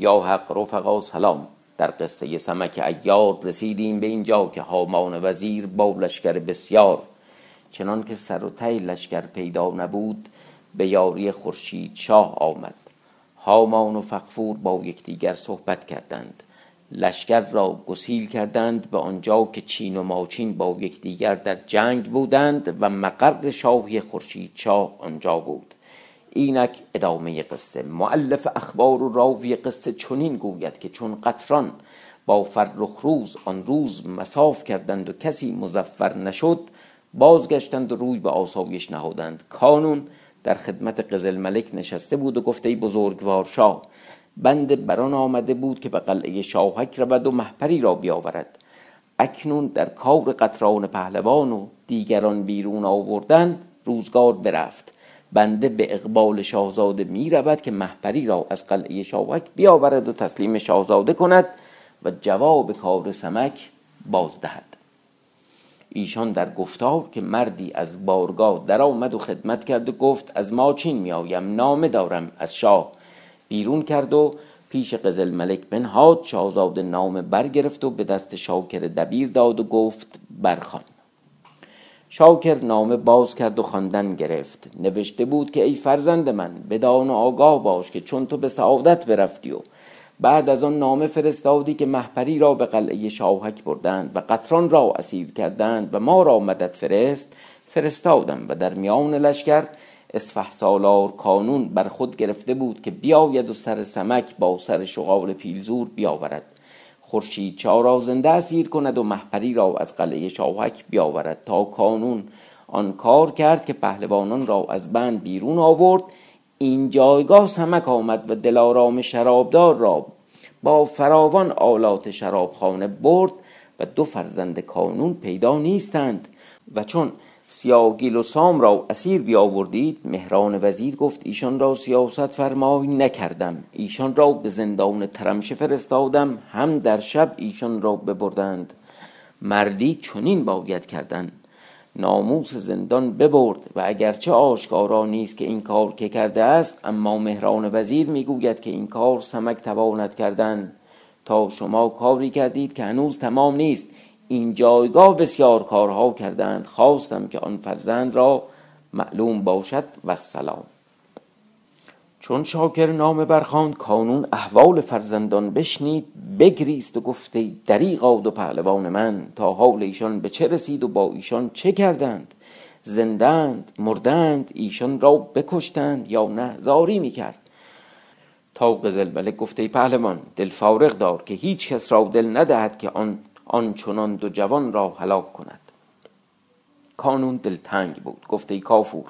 یا حق رفقا سلام. در قصه سمک عیار رسیدیم به اینجا که هامان وزیر با لشکر بسیار. چنان که سر و ته لشکر پیدا نبود به یاری خورشید شاه آمد. هامان و فغفور با یکدیگر صحبت کردند. لشکر را گسیل کردند به آنجا که چین و ماچین با یکدیگر در جنگ بودند و مقر شاهی خورشید شاه آنجا بود. اینک ادامه قصه. معلف اخبار و راوی قصه چنین گوید که چون قطران با فرخ روز آن روز مساف کردند و کسی مزفر نشد بازگشتند و روی به آسایش نهادند. کانون در خدمت قزل ملک نشسته بود و گفته بزرگوار شاه بنده بران آمده بود که به قلعه شاهک رود و محپری را بیاورد. اکنون در کار قطران پهلوان و دیگران بیرون آوردن روزگار برفت. بنده به اقبال شاهزاده می رود که محپری را از قلعه شاهک بیاورد و تسلیم شاهزاده کند و جواب کار سمک بازدهد. ایشان در گفتار که مردی از بارگاه در آمد و خدمت کرد و گفت از ماچین می آیم نامه دارم از شاه. بیرون کرد و پیش قزل ملک بنهاد شاهزاده نامه برگرفت و به دست شاکر دبیر داد و گفت برخوان. شاکر نامه باز کرد و خواندن گرفت. نوشته بود که ای فرزند من بدان و آگاه باش که چون تو به سعادت برفتی و بعد از آن نامه فرستادی که محپری را به قلعه شاهک بردند و قطران را اسیر کردند و ما را مدد فرست فرستادم و در میان لشکر اسفح سالار کانون بر خود گرفته بود که بیاید و سر سمک با سر شغال پیلزور بیاورد. خورشید چا را زنده اسیر کند و محپری را از قلعه شاهک بیاورد تا کانون آن کار کرد که پهلوانان را از بند بیرون آورد. این جایگاه سمک آمد و دلارام شرابدار را با فراوان آلات شرابخانه برد و دو فرزند کانون پیدا نیستند و چون سیاگیل و سام را اسیر بیاوردید؟ مهران وزیر گفت ایشان را سیاست فرمای نکردم. ایشان را به زندان ترمشه فرستادم. هم در شب ایشان را ببردند. مردی چنین باید کردن ناموس زندان ببرد و اگرچه آشکارا نیست که این کار که کرده است اما مهران وزیر می‌گوید که این کار سمک تواند کردن. تا شما کاری کردید که هنوز تمام نیست. این جایگاه بسیار کارها کردند خواستم که آن فرزند را معلوم باشد و سلام. چون شاکر نامه برخواند کانون احوال فرزندان بشنید بگریست و گفته دریغا دو پهلوان من تا حال ایشان به چه رسید و با ایشان چه کردند؟ زندند مردند ایشان را بکشتند یا نه؟ زاری می‌کرد. تا قزل ملک گفته پهلوان دل فارغ دار که هیچ کس را دل ندهد که آن آنچنان دو جوان را هلاک کند. کانون دلتنگ بود گفته ای کافور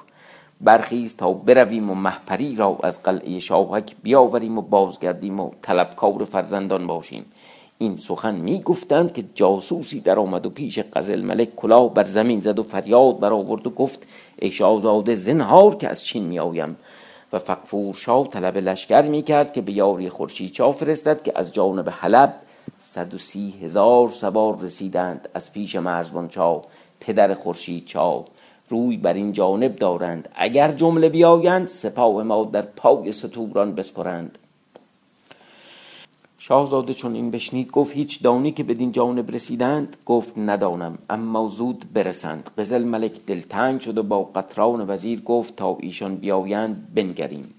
برخیز تا برویم و محپری را از قلعه شاهک بیاوریم و بازگردیم و طلبکار فرزندان باشیم. این سخن می گفتند که جاسوسی در آمد و پیش قزل ملک کلاه بر زمین زد و فریاد برآورد و گفت ای شاهزاده زنهار که از چین می آیم و فقفور شاه طلب لشکر می کرد که به یاری خورشید شاه فرستد که از جانب حلب صد و سی هزار سوار رسیدند از پیش مرزبان چاو پدر خورشید چاو. روی بر این جانب دارند اگر جمله بیایند سپاه ما در پای ستوران بسپرند. شاهزاده چون این بشنید گفت هیچ دانی که بدین جانب رسیدند؟ گفت ندانم اما زود برسند. قزل ملک دلتنگ شد و با قطران وزیر گفت تا ایشان بیایند بنگریم.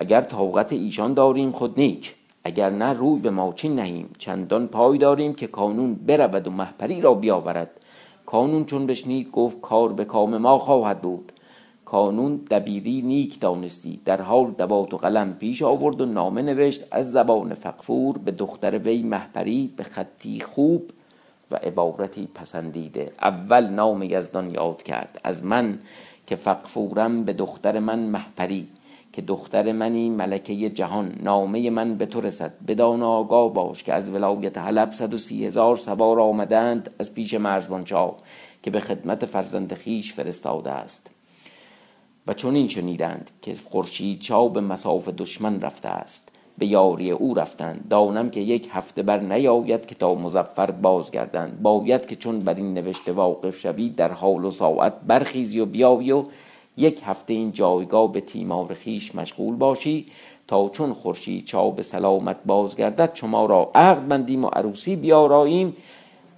اگر طاقت ایشان داریم خود نیک. اگر نه روی به ماچین نهیم چندان پای داریم که کانون برود و محپری را بیاورد. کانون چون بشنید گفت کار به کام ما خواهد بود. کانون دبیری نیک دانستی در حال دوات و قلم پیش آورد و نامه نوشت از زبان فقفور به دختر وی محپری به خطی خوب و عبارتی پسندیده. اول نام یزدان یاد کرد. از من که فقفورم به دختر من محپری که دختر منی ملکه جهان نامه من به تو رسد. بدان آگاه باش که از ولایت حلب صد و سی هزار سوار آمدند از پیش شاه که به خدمت فرزند خیش فرستاده است. و چون این شنیدند که خورشید چا به مساف دشمن رفته است. به یاری او رفتند. دانم که یک هفته بر نیاید که تا مزفر بازگردند. باید که چون بر این نوشته واقف شوی در حال و ساعت برخیزی و بیاوی و یک هفته این جایگاه به تیمار خیش مشغول باشی تا چون خورشید چا به سلامت بازگردد شما را عقد بندیم و عروسی بیاراییم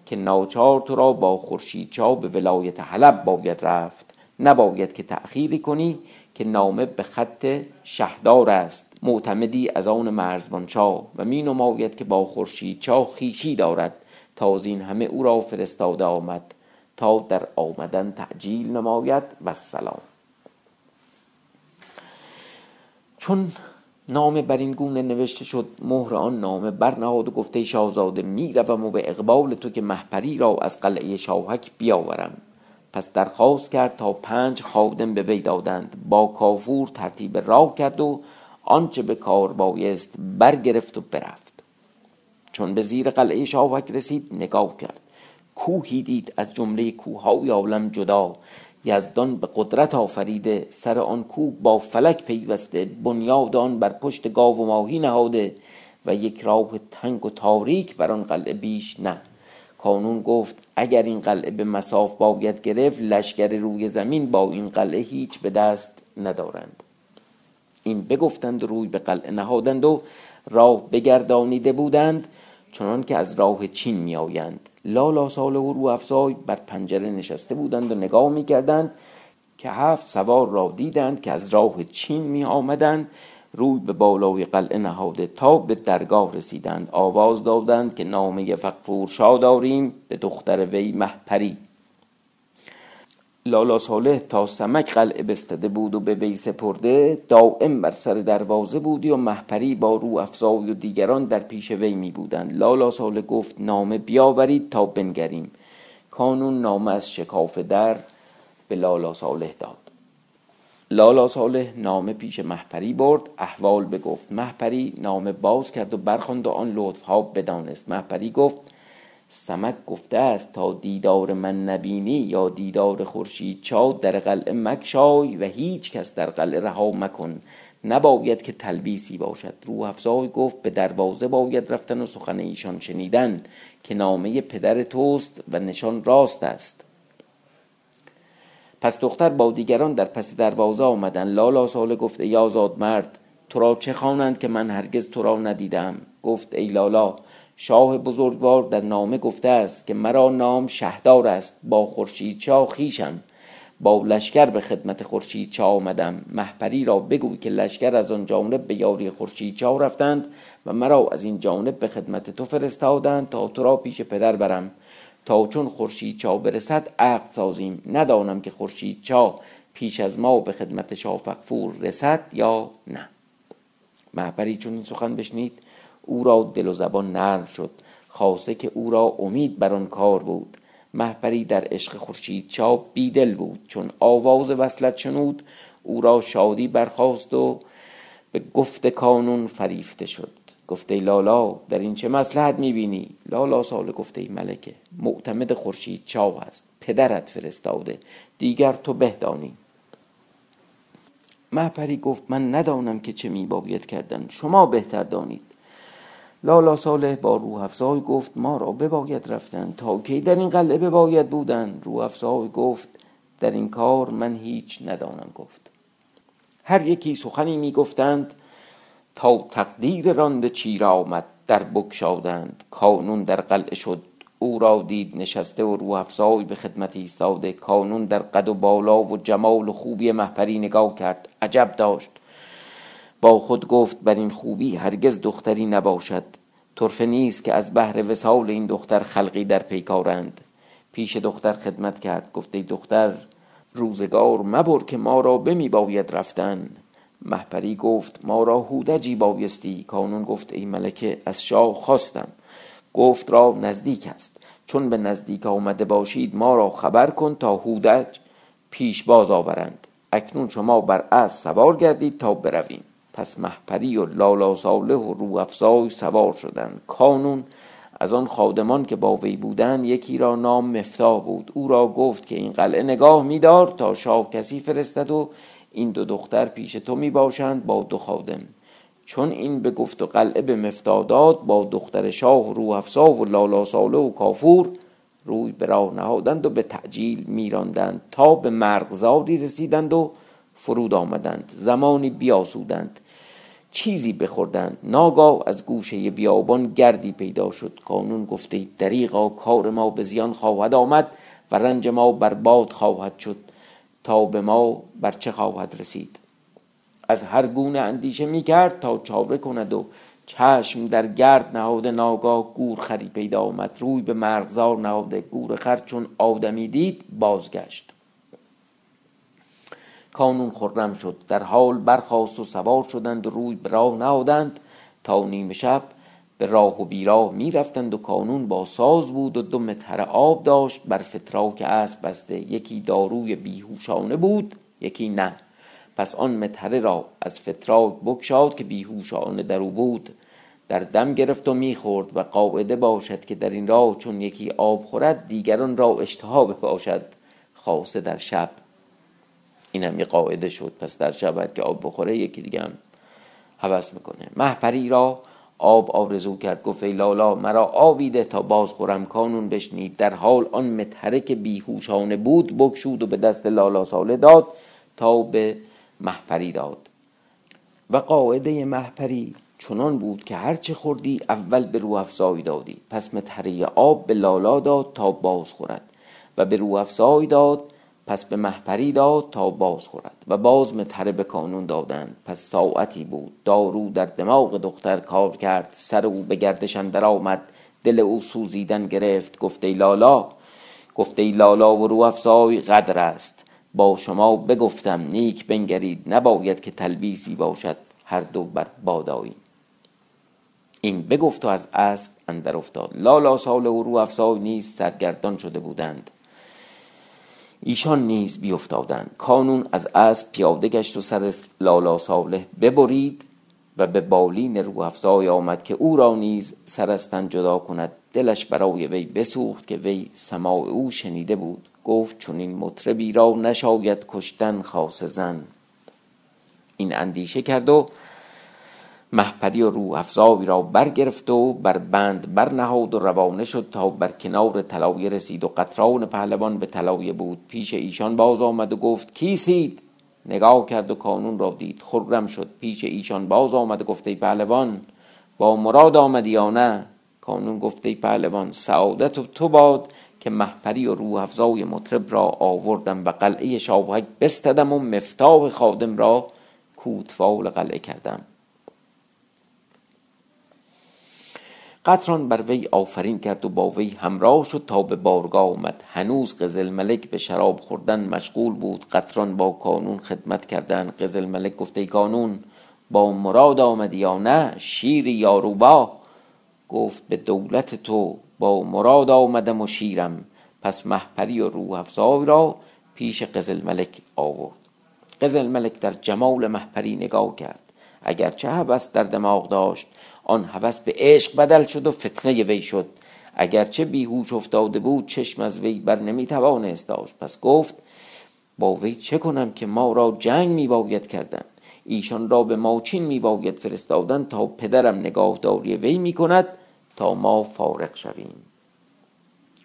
که ناچار تو را با خورشید چا به ولایت حلب باید رفت. نباید که تأخیری کنی که نامه به خط شهدار است. معتمدی از آن مرزبان چا و می نماید که با خورشید چا خیشی دارد. تا از این همه او را فرستاده آمد. تا در آمدن تعجیل نماید. و سلام. چون نامه بر این گونه نوشته شد مهر آن نامه برنهاد و گفته شاهزاده می‌روم و به اقبال تو که محپری را از قلعه شاهک بیاورم. پس درخواست کرد تا پنج خادم به وی دادند. با کافور ترتیب راه کرد و آنچه به کار بایست برگرفت و برفت. چون به زیر قلعه شاهک رسید نگاه کرد. کوهی دید از جمله کوههای عالم جدا. یزدان به قدرت آفریده سر آن کوه با فلک پیوسته بنیاد آن بر پشت گاو و ماهی نهاده و یک راه تنگ و تاریک بر آن قلعه بیش نه. کانون گفت اگر این قلعه به مساف باید گرفت لشکر روی زمین با این قلعه هیچ به دست ندارند. این بگفتند روی به قلعه نهادند و راه بگردانیده بودند چنان که از راه چین می آیند لالا سال و رو افزای بر پنجره نشسته بودند و نگاه می کردند که هفت سوار را دیدند که از راه چین می آمدند روی به بالای قلعه نهاده تا به درگاه رسیدند. آواز دادند که نامه فقفور شا داریم به دختر وی محپری لالا صالح تا سمک قلعه بستده بود و به وی سپرده دائم بر سر دروازه بودی و محپری با رو افزای و دیگران در پیش وی می بودند لالا صالح گفت نامه بیاورید تا بنگریم. کانون نامه از شکاف در به لالا صالح داد. لالا صالح نامه پیش محپری برد احوال بگفت محپری نامه باز کرد و برخواند و آن لطف ها بدانست. محپری گفت سمک گفته است تا دیدار من نبینی یا دیدار خورشید چا در قلعه مکشای و هیچ کس در قلعه رها مکن. نباید که تلبیسی باشد. روح افزای گفت به دروازه باید رفتن و سخن ایشان شنیدن که نامه پدر توست و نشان راست است. پس دختر با دیگران در پس دروازه آمدن. لالا ساله گفت ای آزاد مرد تو را چه خوانند که من هرگز تو را ندیدم؟ گفت ای لالا شاه بزرگوار در نامه گفته است که مرا نام شهدار است با خورشید چا خیشم با لشکر به خدمت خورشید چا آمدم. محپری را بگوی که لشکر از آن جانب به یاری خورشید چا رفتند و مرا از این جانب به خدمت تو فرستادند تا تو را پیش پدر برم. تا چون خورشید چا برسد عقد سازیم. ندانم که خورشید چا پیش از ما به خدمت شاه فقفور رسد یا نه. محپری چون این سخن بشنید. او را دل و زبان نرم شد. خاصه که او را امید بر آن کار بود. محپری در عشق خورشید چا بیدل بود. چون آواز وصلت شنود او را شادی برخاست و به گفت کانون فریفته شد. گفته لالا در این چه مسلحت می‌بینی؟ لالا سال گفته ملکه معتمد خورشید چاو است. پدرت فرستاده. دیگر تو بهدانی. محپری گفت من ندانم که چه میباید کردن. شما بهتر دانید. لالا صالح با روح گفت ما را بباید رفتن تا کی در این قلعه بباید بودن؟ روح افزای گفت در این کار من هیچ ندانم گفت. هر یکی سخنی می‌گفتند تا تقدیر رانده چیر آمد در بکشادند کانون در قلعه شد او را دید نشسته و روح به خدمت ایستاده. کانون در قد و بالا و جمال و خوبی محپری نگاه کرد عجب داشت. با خود گفت بر این خوبی هرگز دختری نباشد. طرفه نیست که از بهر وسال این دختر خلقی در پیکارند پیش دختر خدمت کرد گفته ای دختر روزگار مبر که ما را بمی باید رفتن. محپری گفت ما را هودجی بایستی. کانون گفت ای ملکه از شاه خواستم. گفت را نزدیک است. چون به نزدیک آمده باشید ما را خبر کن تا هودج پیش باز آورند. اکنون شما بر اسب سوار گردید تا برویم. پس محپری و لالا صالح و رو افزای سوار شدند. کانون از آن خادمان که با وی بودند یکی را نام مفتاح بود. او را گفت که این قلعه نگاه میدار تا شاه کسی فرستد و این دو دختر پیش تو می باشند با دو خادم. چون این به گفت و قلعه به مفتاح داد با دختر شاه و روح افزا و لالا ساله و کافور روی به راه نهادند و به تعجیل میراندند تا به مرغزاری رسیدند و فرود آمدند زمانی بیاسودند چیزی بخوردند. ناگاه از گوشه بیابان گردی پیدا شد. قانون گفته دریغا کار ما به زیان خواهد آمد و رنج ما برباد خواهد شد. تا به ما بر چه خواهد رسید؟ از هر گونه اندیشه می کرد تا چاره کند و چشم در گرد نهاده. ناگاه گور خری پیدا آمد. روی به مرغزار نهاده. گور خر چون آدمی دید بازگشت. کانون خرم شد. در حال برخاست و سوار شدند و روی به راه نهادند. تا نیمه شب به راه و بیراه می رفتند و کانون با ساز بود و دو متر آب داشت. بر فتراک اسب بسته. یکی داروی بیهوشانه بود یکی نه. پس آن متره را از فتراک بکشاد که بیهوشانه در او بود. در دم گرفت و می‌خورد و قاعده باشد که در این راه چون یکی آب خورد دیگران را اشتها باشد خاصه در شب. این هم یه قاعده شد. پس در شب که آب بخوره یکی دیگه هم حوث می‌کنه. محپری را آب آرزو کرد. گفت ای لالا مرا آبیده تا باز خورم. کانون بشنید. در حال آن متحرک بیهوشانه بود بکشود و به دست لالا ساله داد تا به محپری داد. و قاعده محپری چنان بود که هرچه خوردی اول به رو افزای دادی. پس متحره آب به لالا داد تا باز خورد. و به رو افزای داد پس به محپری داد تا باز خورد و باز متحره به کانون دادند. پس ساعتی بود. دارو در دماغ دختر کار کرد. سر او به گردش اندر آمد. دل او سوزیدن گرفت. گفته لالا گفته لالا و رو افزای قدر است. با شما بگفتم نیک بنگرید. نباید که تلبیسی باشد هر دو بر بادایی. این بگفت و از اسب اندر افتاد. لالا سال و رو افزای نیز سرگردان شده بودند. ایشان نیز بیافتادند کانون از اسب پیاده گشت و سر لالا صالح ببرید و به بالین رو افزای آمد که او را نیز سرستن جدا کند. دلش برای وی بسوخت که وی سماع او شنیده بود. گفت چون این مطربی را نشاید کشتن خاص زن. این اندیشه کرد و محپدی و رو افزایی را برگرفت و بر بند برنهاد و روانه شد تا بر کنار طلایه رسید و قطران پهلوان به طلایه بود. پیش ایشان باز آمد و گفت کیسید؟ نگاه کرد و کانون را دید. خرم شد. پیش ایشان باز آمد و گفته پهلوان با مراد آمدی یا نه؟ کانون گفته پهلوان سعادت و تو باد که محپری و روح افزای مطرب را آوردم و قلعه شاوهک بستدم و مفتاح خادم را کوتفال قلعه کردم. قطران بر وی آفرین کرد و با وی همراه شد تا به بارگاه آمد. هنوز قزل ملک به شراب خوردن مشغول بود. قطران با کانون خدمت کردن قزل ملک گفته کانون با مراد آمدی یا نه؟ شیر یاروبا؟ گفت به دولت تو با مراد آمدم و شیرم. پس محپری و روح افزای را پیش قزل ملک آورد. قزل ملک در جمال محپری نگاه کرد. اگرچه هوس در دماغ داشت آن هوس به عشق بدل شد و فتنه وی شد. اگرچه بیهوش افتاده بود چشم از وی بر نمی توانست داشت. پس گفت با وی چه کنم که ما را جنگ می باید کردن؟ ایشان را به ماچین می باید فرستادن تا پدرم نگاهداری وی می کند تا ما فارغ شویم.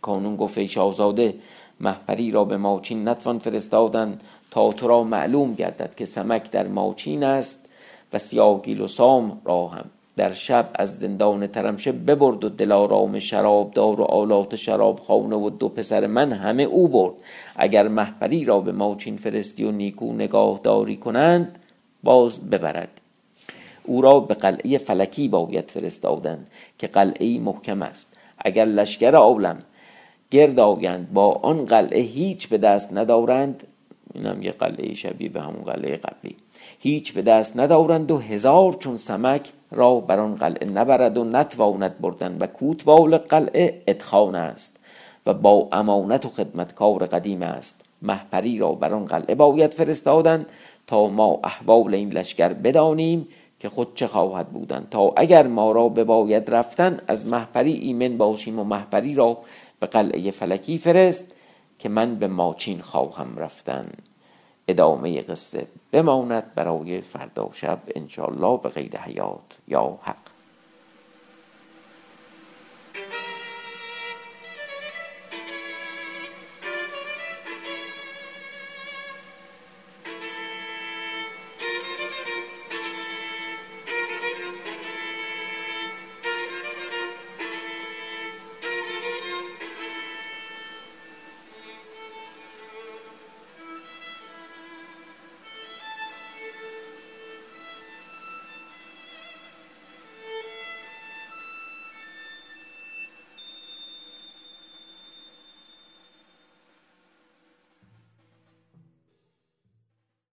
کانون گفت ای شاهزاده محپری را به ماچین نتوان فرستادن تا تو را معلوم گردد که سمک در ماچین است و سیاگیل و سام را هم در شب از زندان ترمشه ببرد و دلارام شرابدار و آلات شراب خانه و دو پسر من همه او برد. اگر محپری را به ماچین فرستی و نیکو نگاهداری کنند باز ببرد. او را به قلعه فلکی باید فرستادن که قلعه محکم است. اگر لشکر عالم گرد آیند با آن قلعه هیچ به دست ندارند. اینم یه قلعه شبیه به همون قلعه قبلی. هیچ به دست ندارند و هزار چون سمک را بر آن قلعه نبرد و نتواند بردن و کوتوال قلعه ادخان است و با امانت و خدمتکار قدیم است. محپری را بر آن قلعه باید فرستادن تا ما احوال این لشکر بدانیم که خود چه خواهد بودن. تا اگر ما را بباید رفتن از محپری ایمن باشیم و محپری را به قلعه فلکی فرست که من به ماچین خواهم رفتن. ادامه قصه بماند برای فردا شب انشالله به قید حیات یا حق.